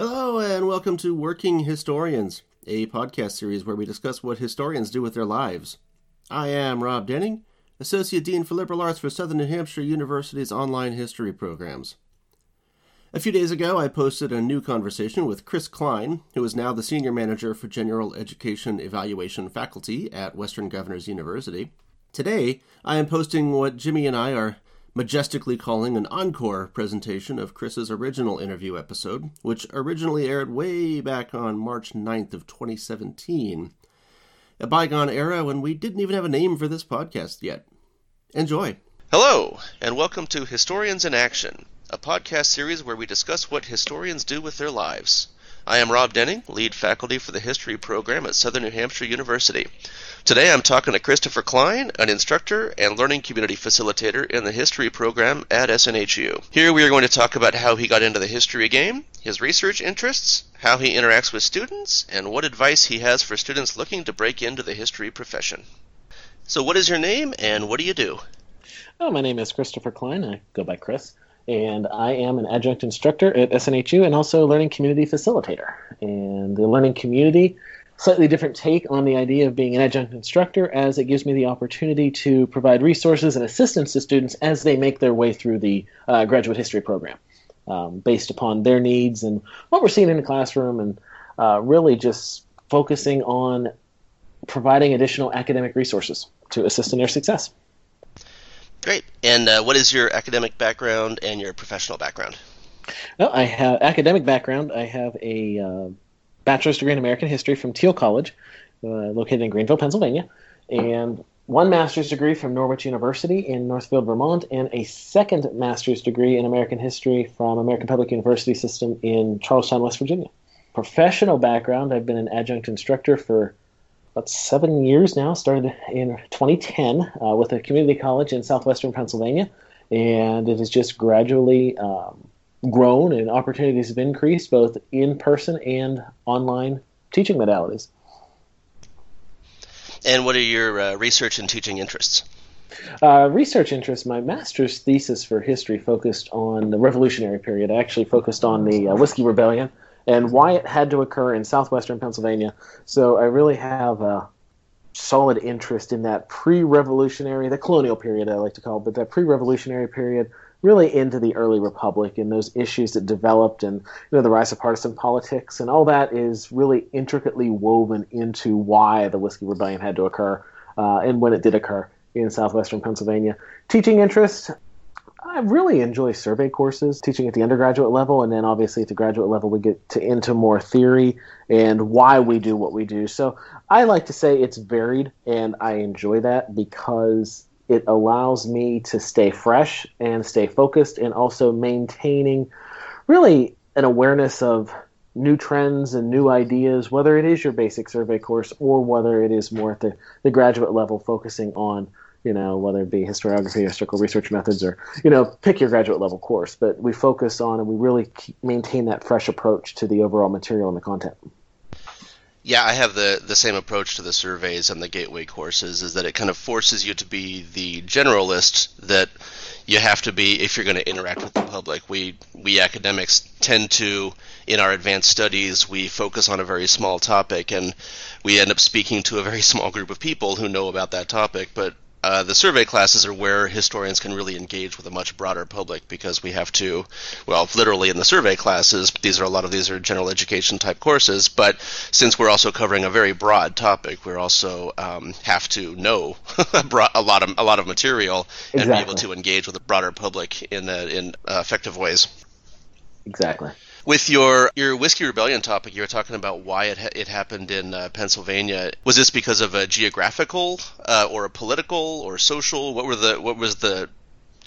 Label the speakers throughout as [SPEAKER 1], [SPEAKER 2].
[SPEAKER 1] Hello, and welcome to Working Historians, a podcast series where we discuss what historians do with their lives. I am Rob Denning, Associate Dean for Liberal Arts for Southern New Hampshire University's online history programs. A few days ago, I posted a new conversation with Chris Klein, who is now the Senior Manager for General Education Evaluation Faculty at Western Governors University. Today, I am posting what Jimmy and I are majestically calling an encore presentation of Chris's original interview episode, which originally aired way back on March 9th of 2017. A bygone era when we didn't even have a name for this podcast yet. Enjoy.
[SPEAKER 2] Hello, and welcome to Historians in Action, a podcast series where we discuss what historians do with their lives. I am Rob Denning, lead faculty for the history program at Southern New Hampshire University. Today I'm talking to Christopher Klein, an instructor and learning community facilitator in the history program at SNHU. Here we are going to talk about how he got into the history game, his research interests, how he interacts with students, and what advice he has for students looking to break into the history profession. So, what is your name and what do you do?
[SPEAKER 3] Oh, my name is Christopher Klein. I go by Chris and I am an adjunct instructor at SNHU and also a learning community facilitator. And the learning community, slightly different take on the idea of being an adjunct instructor, as it gives me the opportunity to provide resources and assistance to students as they make their way through the uh, graduate history program, um, based upon their needs and what we're seeing in the classroom, and uh, really just focusing on providing additional academic resources to assist in their success.
[SPEAKER 2] Great. And uh, what is your academic background and your professional background?
[SPEAKER 3] Well, I have academic background. I have a uh, bachelor's degree in American history from Thiel College, uh, located in Greenville, Pennsylvania, and one master's degree from Norwich University in Northfield, Vermont, and a second master's degree in American history from American Public University System in Charles Town, West Virginia. Professional background: I've been an adjunct instructor for about seven years now. Started in 2010 uh, with a community college in southwestern Pennsylvania, and it has just gradually um, grown and opportunities have increased both in person and online teaching modalities.
[SPEAKER 2] And what are your uh, research and teaching interests?
[SPEAKER 3] Uh, research interests. My master's thesis for history focused on the Revolutionary period. I actually focused on the uh, Whiskey Rebellion and why it had to occur in southwestern Pennsylvania. So I really have a solid interest in that pre-revolutionary, the colonial period I like to call it, but that pre-revolutionary period really into the early republic and those issues that developed and you know the rise of partisan politics and all that is really intricately woven into why the whiskey rebellion had to occur uh, and when it did occur in southwestern pennsylvania teaching interest I really enjoy survey courses, teaching at the undergraduate level, and then obviously at the graduate level, we get to into more theory and why we do what we do. So I like to say it's varied, and I enjoy that because it allows me to stay fresh and stay focused, and also maintaining really an awareness of new trends and new ideas, whether it is your basic survey course or whether it is more at the, the graduate level, focusing on you know, whether it be historiography, historical research methods, or, you know, pick your graduate level course. But we focus on and we really maintain that fresh approach to the overall material and the content.
[SPEAKER 2] Yeah, I have the, the same approach to the surveys and the gateway courses is that it kind of forces you to be the generalist that you have to be if you're going to interact with the public. We we academics tend to in our advanced studies we focus on a very small topic and we end up speaking to a very small group of people who know about that topic, but uh, the survey classes are where historians can really engage with a much broader public because we have to, well, literally in the survey classes, these are a lot of these are general education type courses, but since we're also covering a very broad topic, we're also um, have to know a lot of a lot of material and be able to engage with a broader public in uh, in uh, effective ways.
[SPEAKER 3] Exactly.
[SPEAKER 2] With your your whiskey rebellion topic, you were talking about why it ha- it happened in uh, Pennsylvania. Was this because of a geographical uh, or a political or social? What were the what was the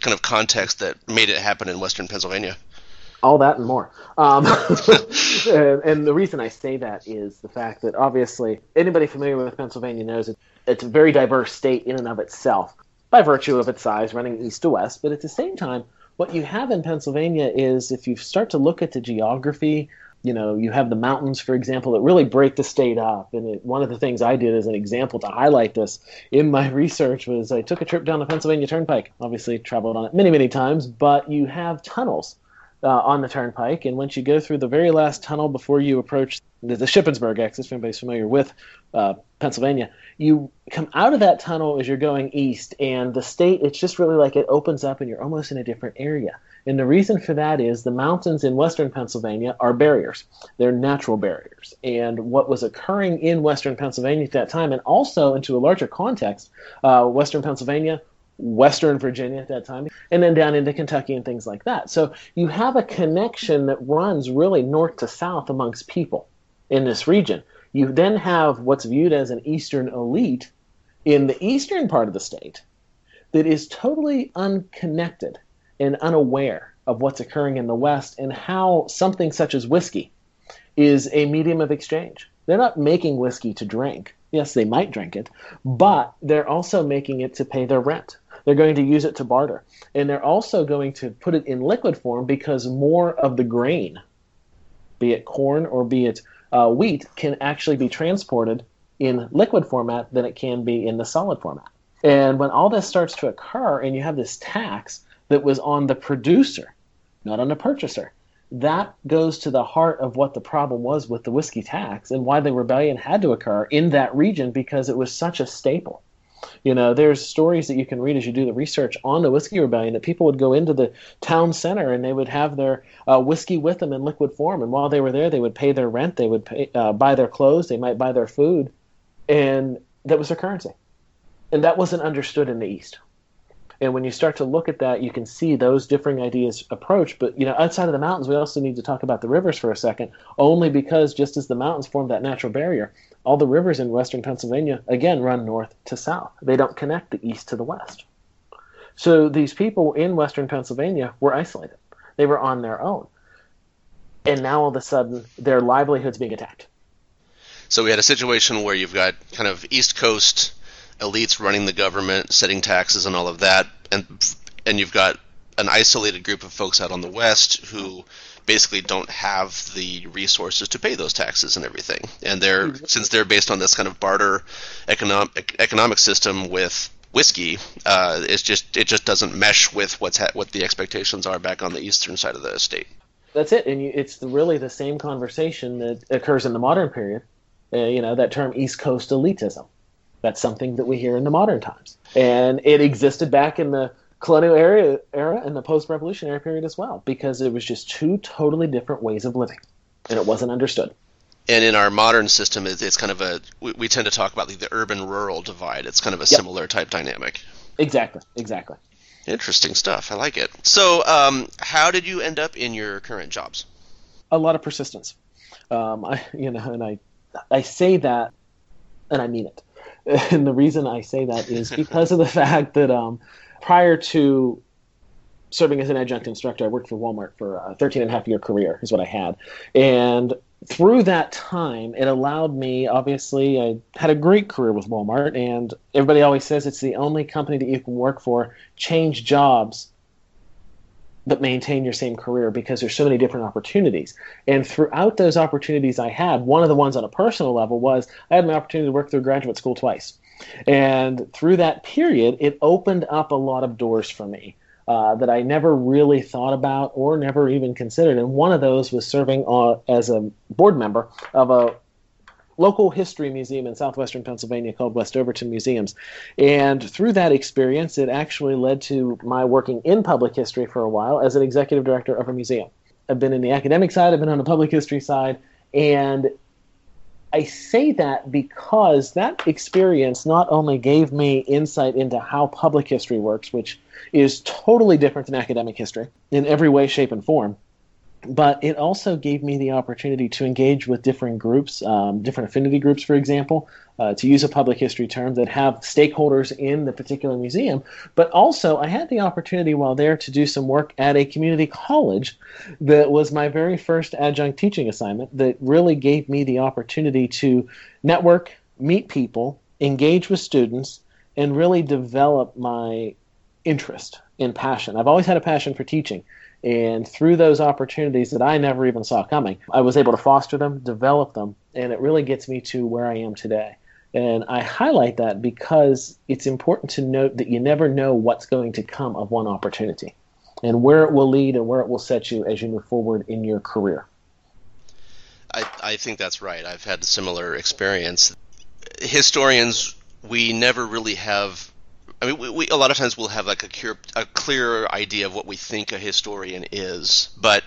[SPEAKER 2] kind of context that made it happen in Western Pennsylvania?
[SPEAKER 3] all that and more. Um, and, the reason I say that is the fact that obviously anybody familiar with Pennsylvania knows it, it's a very diverse state in and of itself by virtue of its size, running east to west. But at the same time, what you have in Pennsylvania is if you start to look at the geography, you know, you have the mountains, for example, that really break the state up. And it, one of the things I did as an example to highlight this in my research was I took a trip down the Pennsylvania Turnpike. Obviously, traveled on it many, many times, but you have tunnels uh, on the turnpike. And once you go through the very last tunnel before you approach the, the Shippensburg exit, if anybody's familiar with uh, Pennsylvania, you come out of that tunnel as you're going east, and the state, it's just really like it opens up and you're almost in a different area. And the reason for that is the mountains in western Pennsylvania are barriers. They're natural barriers. And what was occurring in western Pennsylvania at that time, and also into a larger context, uh, western Pennsylvania Western Virginia at that time, and then down into Kentucky and things like that. So you have a connection that runs really north to south amongst people in this region. You then have what's viewed as an Eastern elite in the eastern part of the state that is totally unconnected and unaware of what's occurring in the West and how something such as whiskey is a medium of exchange. They're not making whiskey to drink. Yes, they might drink it, but they're also making it to pay their rent they're going to use it to barter. And they're also going to put it in liquid form because more of the grain, be it corn or be it uh, wheat, can actually be transported in liquid format than it can be in the solid format. And when all this starts to occur and you have this tax that was on the producer, not on the purchaser, that goes to the heart of what the problem was with the whiskey tax and why the rebellion had to occur in that region because it was such a staple. You know, there's stories that you can read as you do the research on the whiskey rebellion that people would go into the town center and they would have their uh, whiskey with them in liquid form, and while they were there, they would pay their rent, they would pay, uh, buy their clothes, they might buy their food, and that was their currency, and that wasn't understood in the East. And when you start to look at that, you can see those differing ideas approach. But you know, outside of the mountains, we also need to talk about the rivers for a second, only because just as the mountains form that natural barrier, all the rivers in western Pennsylvania again run north to south. They don't connect the east to the west. So these people in western Pennsylvania were isolated. They were on their own. And now all of a sudden their livelihoods being attacked.
[SPEAKER 2] So we had a situation where you've got kind of East Coast elites running the government, setting taxes and all of that, and and you've got an isolated group of folks out on the west who basically don't have the resources to pay those taxes and everything. And they're mm-hmm. since they're based on this kind of barter economic economic system with whiskey, uh, it's just it just doesn't mesh with what's ha- what the expectations are back on the eastern side of the state.
[SPEAKER 3] That's it, and you, it's really the same conversation that occurs in the modern period. Uh, you know that term East Coast elitism. That's something that we hear in the modern times, and it existed back in the colonial era, era and the post-revolutionary period as well, because it was just two totally different ways of living, and it wasn't understood.
[SPEAKER 2] And in our modern system, it's kind of a we, we tend to talk about the, the urban-rural divide. It's kind of a yep. similar type dynamic.
[SPEAKER 3] Exactly. Exactly.
[SPEAKER 2] Interesting stuff. I like it. So, um, how did you end up in your current jobs?
[SPEAKER 3] A lot of persistence. Um, I, you know, and I, I say that, and I mean it. And the reason I say that is because of the fact that um, prior to serving as an adjunct instructor, I worked for Walmart for a 13 and a half year career, is what I had. And through that time, it allowed me, obviously, I had a great career with Walmart, and everybody always says it's the only company that you can work for, change jobs, but maintain your same career because there's so many different opportunities. And throughout those opportunities I had, one of the ones on a personal level was I had my opportunity to work through graduate school twice. And through that period, it opened up a lot of doors for me uh, that I never really thought about or never even considered. And one of those was serving uh, as a board member of a local history museum in southwestern Pennsylvania called West Overton Museums. And through that experience, it actually led to my working in public history for a while as an executive director of a museum. I've been in the academic side, I've been on the public history side, and I say that because that experience not only gave me insight into how public history works, which is totally different than academic history in every way, shape, and form, but it also gave me the opportunity to engage with different groups, um, different affinity groups, for example, uh, to use a public history term, that have stakeholders in the particular museum. But also, I had the opportunity while there to do some work at a community college that was my very first adjunct teaching assignment that really gave me the opportunity to network, meet people, engage with students, and really develop my interest and passion. I've always had a passion for teaching. And through those opportunities that I never even saw coming, I was able to foster them, develop them, and it really gets me to where I am today. And I highlight that because it's important to note that you never know what's going to come of one opportunity. and where it will lead and where it will set you as you move forward in your career.
[SPEAKER 2] I, I think that's right. I've had a similar experience. Historians, we never really have. I mean, we, we a lot of times we'll have like a, cure, a clear idea of what we think a historian is, but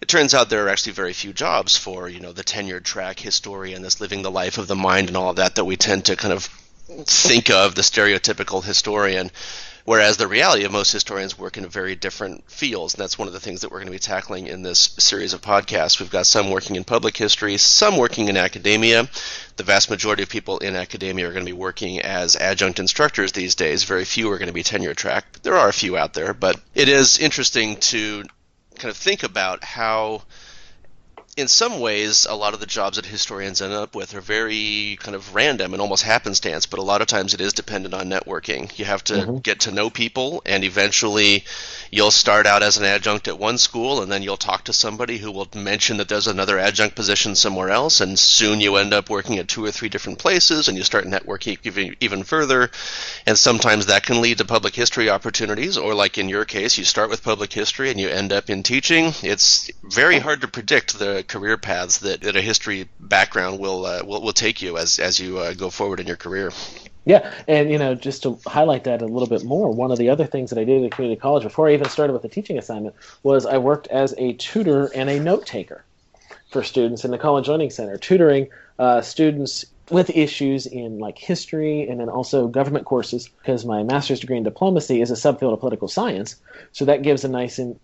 [SPEAKER 2] it turns out there are actually very few jobs for you know the tenured track historian that's living the life of the mind and all of that that we tend to kind of think of the stereotypical historian Whereas the reality of most historians work in very different fields, and that's one of the things that we're going to be tackling in this series of podcasts. We've got some working in public history, some working in academia. The vast majority of people in academia are going to be working as adjunct instructors these days. Very few are going to be tenure track. There are a few out there, but it is interesting to kind of think about how in some ways, a lot of the jobs that historians end up with are very kind of random and almost happenstance, but a lot of times it is dependent on networking. You have to mm-hmm. get to know people, and eventually you'll start out as an adjunct at one school, and then you'll talk to somebody who will mention that there's another adjunct position somewhere else, and soon you end up working at two or three different places, and you start networking even, even further. And sometimes that can lead to public history opportunities, or like in your case, you start with public history and you end up in teaching. It's very hard to predict the career paths that, that a history background will uh, will, will take you as as you uh, go forward in your career.
[SPEAKER 3] Yeah, and you know, just to highlight that a little bit more, one of the other things that I did at community college before I even started with the teaching assignment was I worked as a tutor and a note taker for students in the college learning center, tutoring uh, students with issues in like history and then also government courses because my master's degree in diplomacy is a subfield of political science, so that gives a nice in,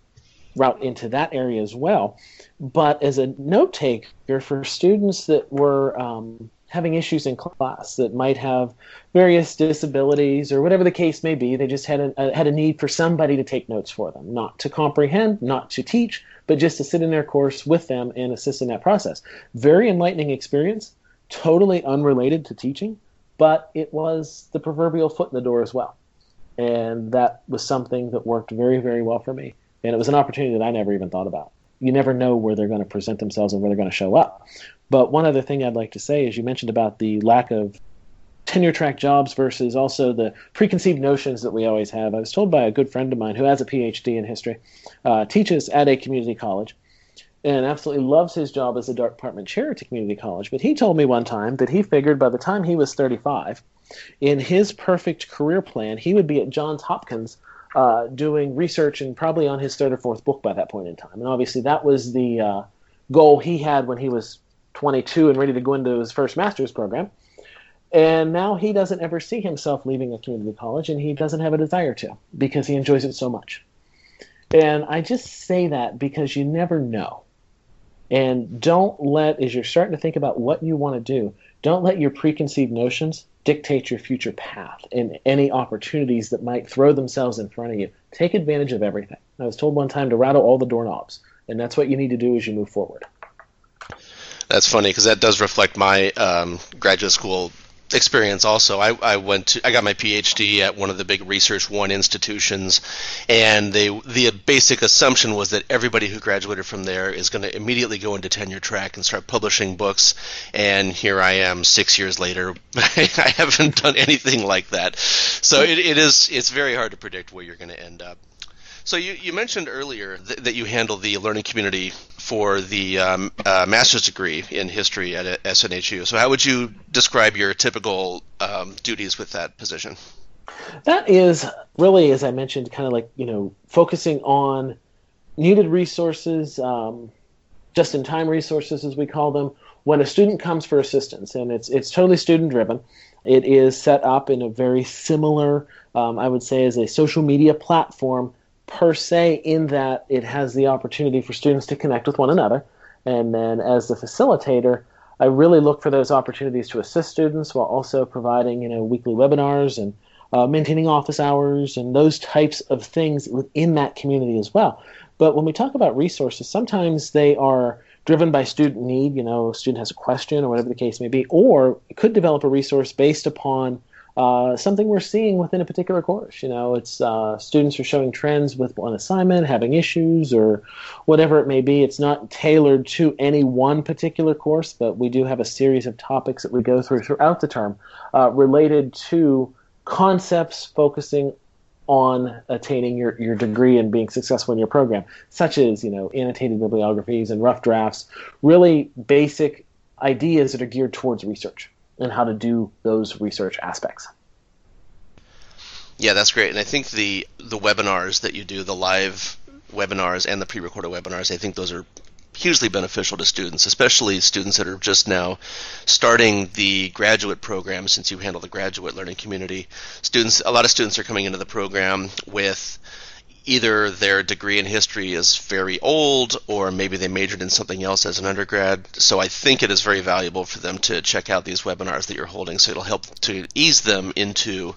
[SPEAKER 3] route into that area as well but as a note taker for students that were um, having issues in class that might have various disabilities or whatever the case may be, they just had a, a, had a need for somebody to take notes for them, not to comprehend, not to teach, but just to sit in their course with them and assist in that process. Very enlightening experience, totally unrelated to teaching, but it was the proverbial foot in the door as well. And that was something that worked very, very well for me. And it was an opportunity that I never even thought about you never know where they're going to present themselves and where they're going to show up. But one other thing I'd like to say is you mentioned about the lack of tenure track jobs versus also the preconceived notions that we always have. I was told by a good friend of mine who has a PhD in history, uh, teaches at a community college, and absolutely loves his job as a department chair at a community college. But he told me one time that he figured by the time he was 35, in his perfect career plan, he would be at Johns Hopkins uh, doing research and probably on his third or fourth book by that point in time. And obviously, that was the uh, goal he had when he was 22 and ready to go into his first master's program. And now he doesn't ever see himself leaving a community college, and he doesn't have a desire to because he enjoys it so much. And I just say that because you never know. And don't let, as you're starting to think about what you want to do, don't let your preconceived notions dictate your future path and any opportunities that might throw themselves in front of you. Take advantage of everything. I was told one time to rattle all the doorknobs, and that's what you need to do as you move forward.
[SPEAKER 2] That's funny because that does reflect my um, graduate school experience also. I, I went to I got my PhD at one of the big Research One institutions, and they the basic assumption was that everybody who graduated from there is going to immediately go into tenure track and start publishing books. And here I am, six years later, I haven't done anything like that. So it, it is it's very hard to predict where you're going to end up. So you, you mentioned earlier th- that you handle the learning community for the um, uh, master's degree in history at SNHU. So how would you describe your typical um, duties with that position?
[SPEAKER 3] That is really, as I mentioned, kind of like you know focusing on needed resources, um, just-in-time resources, as we call them, when a student comes for assistance, and it's it's totally student-driven. It is set up in a very similar, um, I would say, as a social media platform per se in that it has the opportunity for students to connect with one another. And then as the facilitator, I really look for those opportunities to assist students while also providing, you know, weekly webinars and uh, maintaining office hours and those types of things within that community as well. But when we talk about resources, sometimes they are driven by student need. You know, a student has a question or whatever the case may be, or could develop a resource based upon uh, something we're seeing within a particular course. You know, it's uh, students are showing trends with one assignment, having issues, or whatever it may be. It's not tailored to any one particular course, but we do have a series of topics that we go through throughout the term uh, related to concepts focusing on attaining your, your degree and being successful in your program, such as you know annotated bibliographies and rough drafts, really basic ideas that are geared towards research and how to do those research aspects.
[SPEAKER 2] Yeah, that's great. And I think the the webinars that you do, the live webinars and the pre-recorded webinars, I think those are hugely beneficial to students, especially students that are just now starting the graduate program since you handle the graduate learning community. Students a lot of students are coming into the program with either their degree in history is very old or maybe they majored in something else as an undergrad. So I think it is very valuable for them to check out these webinars that you're holding so it'll help to ease them into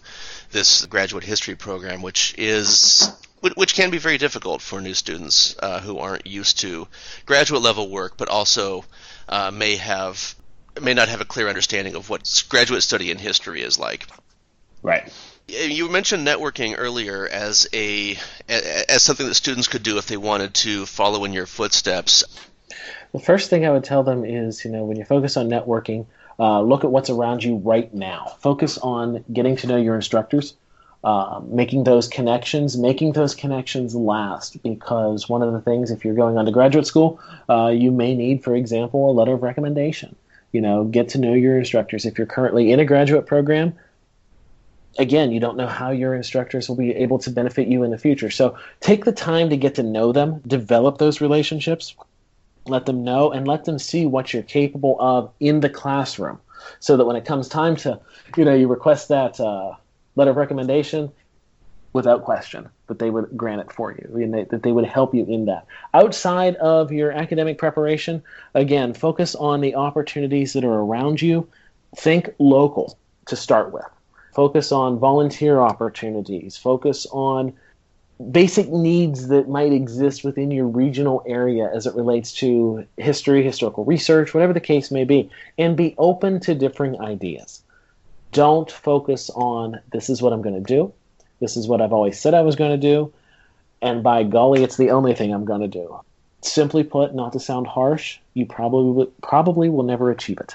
[SPEAKER 2] this graduate history program which is which can be very difficult for new students uh, who aren't used to graduate level work but also uh, may have may not have a clear understanding of what graduate study in history is like.
[SPEAKER 3] Right.
[SPEAKER 2] You mentioned networking earlier as a as something that students could do if they wanted to follow in your footsteps.
[SPEAKER 3] The first thing I would tell them is, you know, when you focus on networking, uh, look at what's around you right now. Focus on getting to know your instructors, uh, making those connections, making those connections last. Because one of the things, if you're going on to graduate school, uh, you may need, for example, a letter of recommendation. You know, get to know your instructors. If you're currently in a graduate program, again, you don't know how your instructors will be able to benefit you in the future. So take the time to get to know them, develop those relationships, let them know, and let them see what you're capable of in the classroom. So that when it comes time to, you know, you request that uh, letter of recommendation, without question, that they would grant it for you, and they, that they would help you in that. Outside of your academic preparation, again, focus on the opportunities that are around you. Think local to start with focus on volunteer opportunities, focus on basic needs that might exist within your regional area as it relates to history, historical research, whatever the case may be, and be open to differing ideas. Don't focus on this is what I'm going to do, this is what I've always said I was going to do, and by golly, it's the only thing I'm going to do. Simply put, not to sound harsh, you probably probably will never achieve it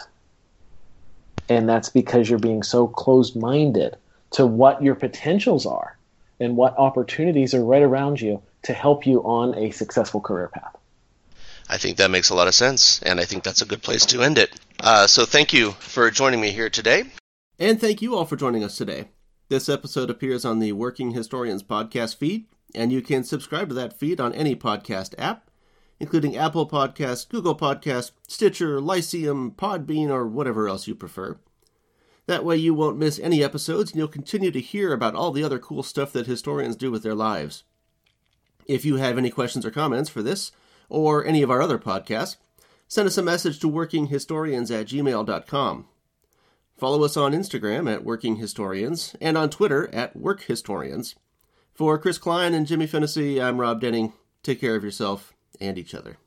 [SPEAKER 3] and that's because you're being so closed minded to what your potentials are and what opportunities are right around you to help you on a successful career path.
[SPEAKER 2] I think that makes a lot of sense, and I think that's a good place to end it. Uh, so, thank you for joining me here today.
[SPEAKER 1] And thank you all for joining us today. This episode appears on the Working Historians podcast feed, and you can subscribe to that feed on any podcast app including Apple Podcasts, Google Podcasts, Stitcher, Lyceum, Podbean, or whatever else you prefer. That way you won't miss any episodes and you'll continue to hear about all the other cool stuff that historians do with their lives. If you have any questions or comments for this, or any of our other podcasts, send us a message to workinghistorians at gmail.com. Follow us on Instagram at Working Historians and on Twitter at Work Historians. For Chris Klein and Jimmy Fennessy, I'm Rob Denning. Take care of yourself and each other.